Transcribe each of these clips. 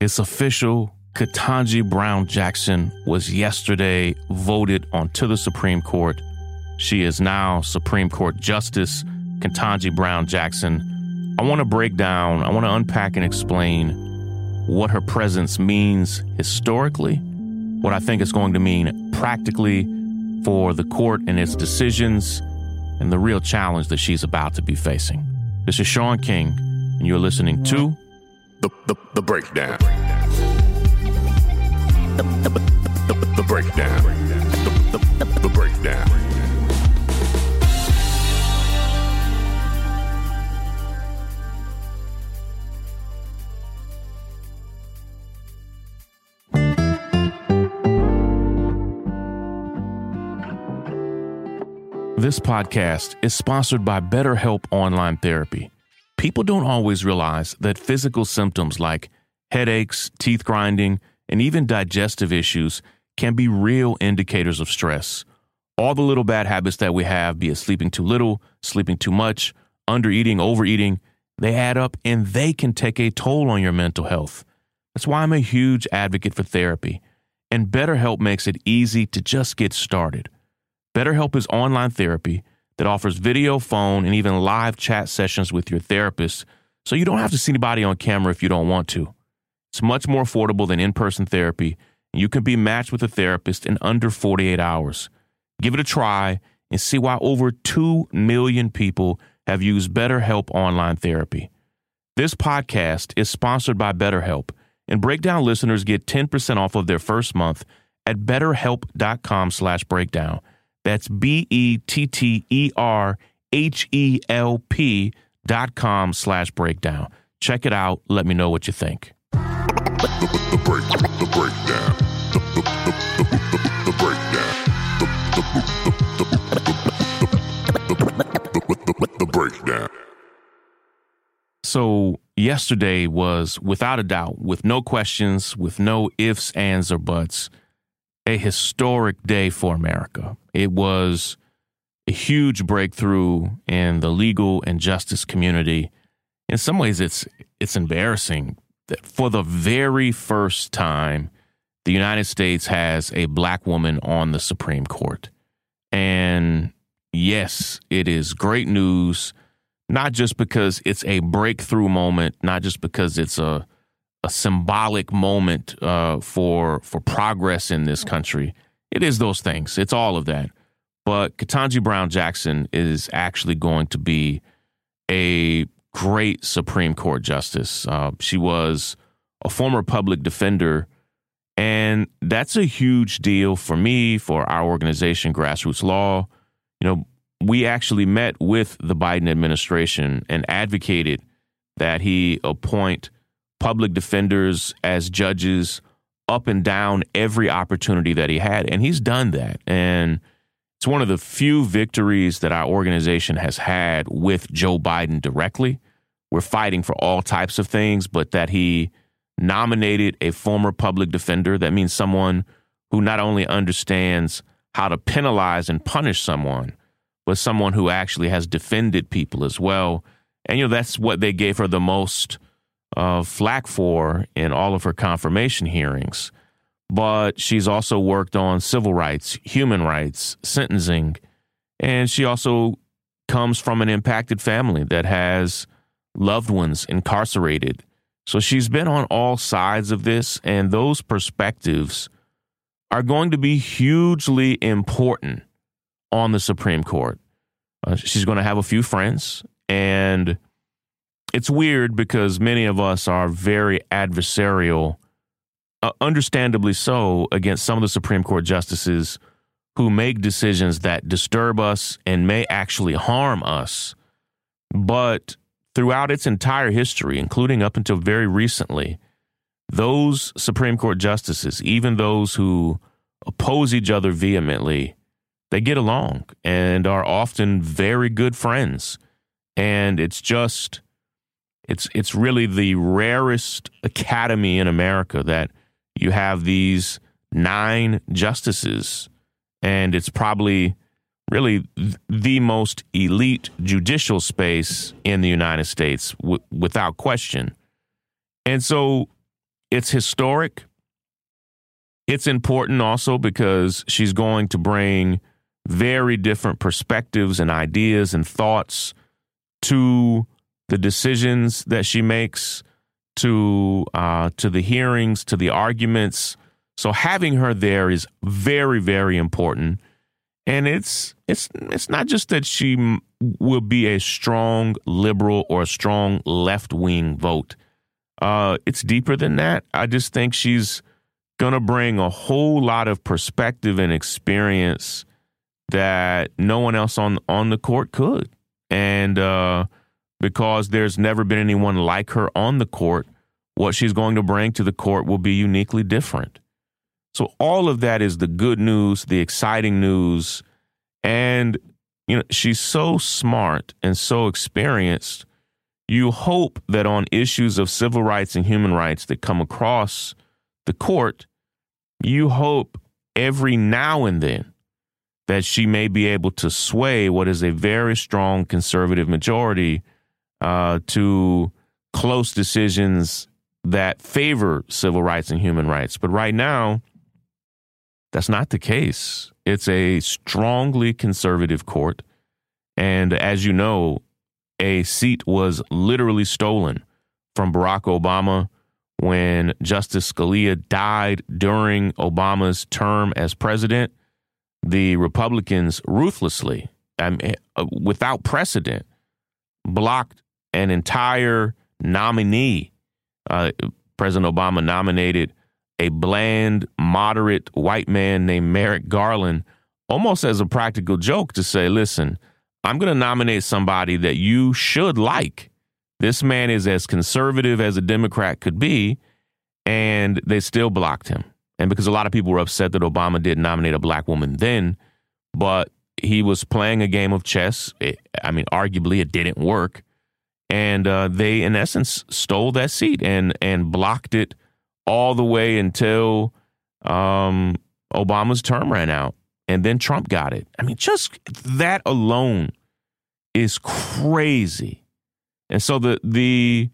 It's official. Ketanji Brown Jackson was yesterday voted onto the Supreme Court. She is now Supreme Court Justice Ketanji Brown Jackson. I want to break down, I want to unpack and explain what her presence means historically, what I think it's going to mean practically for the court and its decisions, and the real challenge that she's about to be facing. This is Shaun King, and you're listening to The, the, the breakdown. The, the, the, the, the breakdown. The, the, the, the breakdown. This podcast is sponsored by BetterHelp Online Therapy. People don't always realize that physical symptoms like headaches, teeth grinding, and even digestive issues can be real indicators of stress. All the little bad habits that we have, be it sleeping too little, sleeping too much, undereating, overeating, they add up and they can take a toll on your mental health. That's why I'm a huge advocate for therapy. And BetterHelp makes it easy to just get started. BetterHelp is online therapy that offers video, phone, and even live chat sessions with your therapist, so you don't have to see anybody on camera if you don't want to. It's much more affordable than in person therapy, and you can be matched with a therapist in under 48 hours. Give it a try and see why over 2 million people have used BetterHelp online therapy. This podcast is sponsored by BetterHelp, and Breakdown listeners get 10% off of their first month at betterhelp.com slash breakdown. That's B E T T E R H E L P dot com slash breakdown. Check it out. Let me know what you think. The the breakdown. The, breakdown. The breakdown. So, yesterday was without a doubt, with no questions, with no ifs, ands, or buts, a historic day for America. It was a huge breakthrough in the legal and justice community. In some ways, it's it's embarrassing that for the very first time, the United States has a black woman on the Supreme Court. And yes, it is great news, not just because it's a breakthrough moment, not just because it's a a symbolic moment uh, for for progress in this country. It is those things. It's all of that. But Ketanji Brown Jackson is actually going to be a great Supreme Court justice. Uh, she was a former public defender, and that's a huge deal for me, for our organization, Grassroots Law. You know, we actually met with the Biden administration and advocated that he appoint public defenders as judges up and down every opportunity that he had. And he's done that. And it's one of the few victories that our organization has had with Joe Biden directly. We're fighting for all types of things, but that he nominated a former public defender, that means someone who not only understands how to penalize and punish someone, but someone who actually has defended people as well. And, you know, that's what they gave her the most uh, flack for in all of her confirmation hearings. But she's also worked on civil rights, human rights, sentencing, and she also comes from an impacted family that has loved ones incarcerated. So she's been on all sides of this, and those perspectives are going to be hugely important on the Supreme Court. Uh, she's going to have a few friends, and it's weird because many of us are very adversarial, uh, understandably so, against some of the Supreme Court justices who make decisions that disturb us and may actually harm us. But throughout its entire history, including up until very recently, those Supreme Court justices, even those who oppose each other vehemently, they get along and are often very good friends. And it's just it's it's really the rarest academy in America that you have these nine justices, and it's probably really the most elite judicial space in the United States, w- without question. And so, it's historic. It's important also because she's going to bring very different perspectives and ideas and thoughts to the decisions that she makes, to uh, to the hearings, to the arguments. So having her there is very, very important. And it's it's it's not just that she will be a strong liberal or a strong left wing vote. Uh, it's deeper than that. I just think she's to bring a whole lot of perspective and experience that no one else on on the court could, and uh, because there's never been anyone like her on the court, what she's going to bring to the court will be uniquely different. So all of that is the good news, the exciting news, and you know she's so smart and so experienced. You hope that on issues of civil rights and human rights that come across the court, you hope every now and then that she may be able to sway what is a very strong conservative majority uh, to close decisions that favor civil rights and human rights. But right now, that's not the case. It's a strongly conservative court. And as you know, a seat was literally stolen from Barack Obama when Justice Scalia died during Obama's term as president. The Republicans ruthlessly, I mean, uh, without precedent, blocked an entire nominee. Uh, President Obama nominated a bland, moderate white man named Merrick Garland almost as a practical joke to say, listen, I'm going to nominate somebody that you should like. This man is as conservative as a Democrat could be, and they still blocked him. And because a lot of people were upset that Obama didn't nominate a black woman then, but he was playing a game of chess. It, I mean, arguably, it didn't work. And uh, they, in essence, stole that seat and, and blocked it all the way until um, Obama's term ran out. And then Trump got it. I mean, just that alone is crazy. And so the the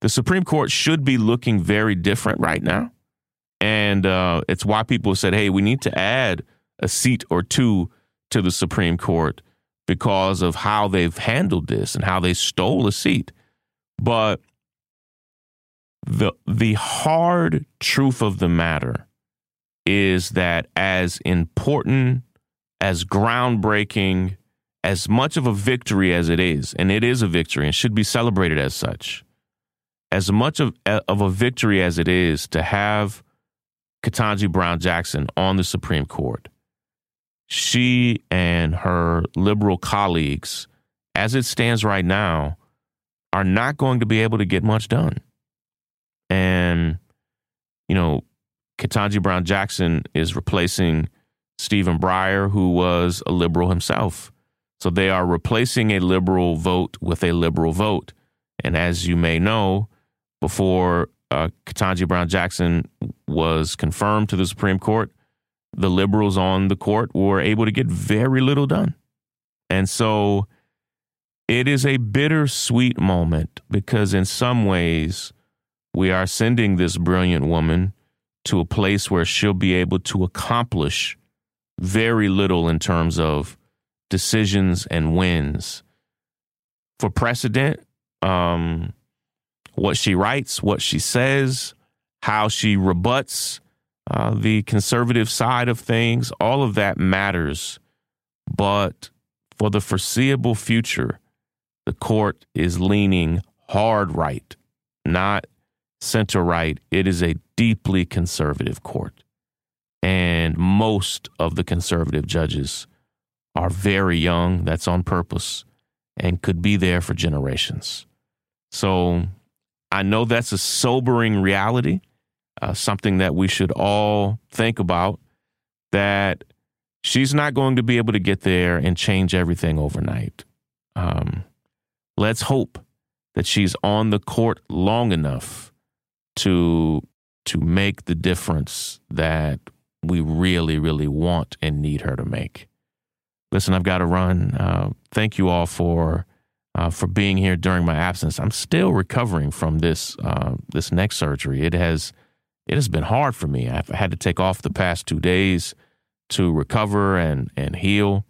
the Supreme Court should be looking very different right now. And uh, it's why people said, hey, we need to add a seat or two to the Supreme Court because of how they've handled this and how they stole a seat. But the the hard truth of the matter is that as important as groundbreaking as much of a victory as it is and it is a victory and should be celebrated as such as much of, of a victory as it is to have Ketanji Brown Jackson on the Supreme Court she and her liberal colleagues as it stands right now are not going to be able to get much done and, you know, Ketanji Brown Jackson is replacing Stephen Breyer, who was a liberal himself. So they are replacing a liberal vote with a liberal vote. And as you may know, before uh, Ketanji Brown Jackson was confirmed to the Supreme Court, the liberals on the court were able to get very little done. And so it is a bittersweet moment because, in some ways, we are sending this brilliant woman to a place where she'll be able to accomplish very little in terms of decisions and wins. For precedent, um, what she writes, what she says, how she rebuts uh, the conservative side of things, all of that matters. But for the foreseeable future, the court is leaning hard right, not center right, it is a deeply conservative court. And most of the conservative judges are very young. That's on purpose and could be there for generations. So I know that's a sobering reality, uh, something that we should all think about that she's not going to be able to get there and change everything overnight. Um, let's hope that she's on the court long enough to to make the difference that we really, really want and need her to make. Listen, I've got to run. Uh, thank you all for uh, for being here during my absence. I'm still recovering from this uh, this neck surgery. It has it has been hard for me. I've had to take off the past two days to recover and, and heal.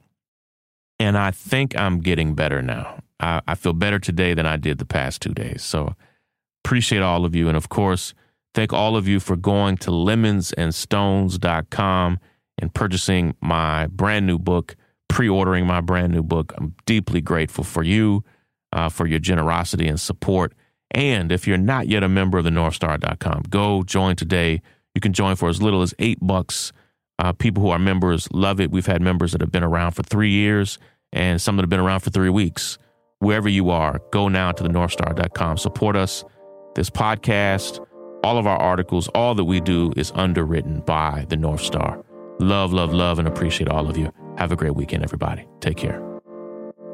And I think I'm getting better now. I, I feel better today than I did the past two days. So appreciate all of you. And of course, thank all of you for going to lemonsandstones.com and purchasing my brand new book, pre ordering my brand new book. I'm deeply grateful for you, uh, for your generosity and support. And if you're not yet a member of the Northstar.com, go join today. You can join for as little as eight bucks. Uh, people who are members love it. We've had members that have been around for three years and some that have been around for three weeks. Wherever you are, go now to the Northstar.com. Support us. This podcast, all of our articles, all that we do is underwritten by the North Star. Love, love, love, and appreciate all of you. Have a great weekend, everybody. Take care.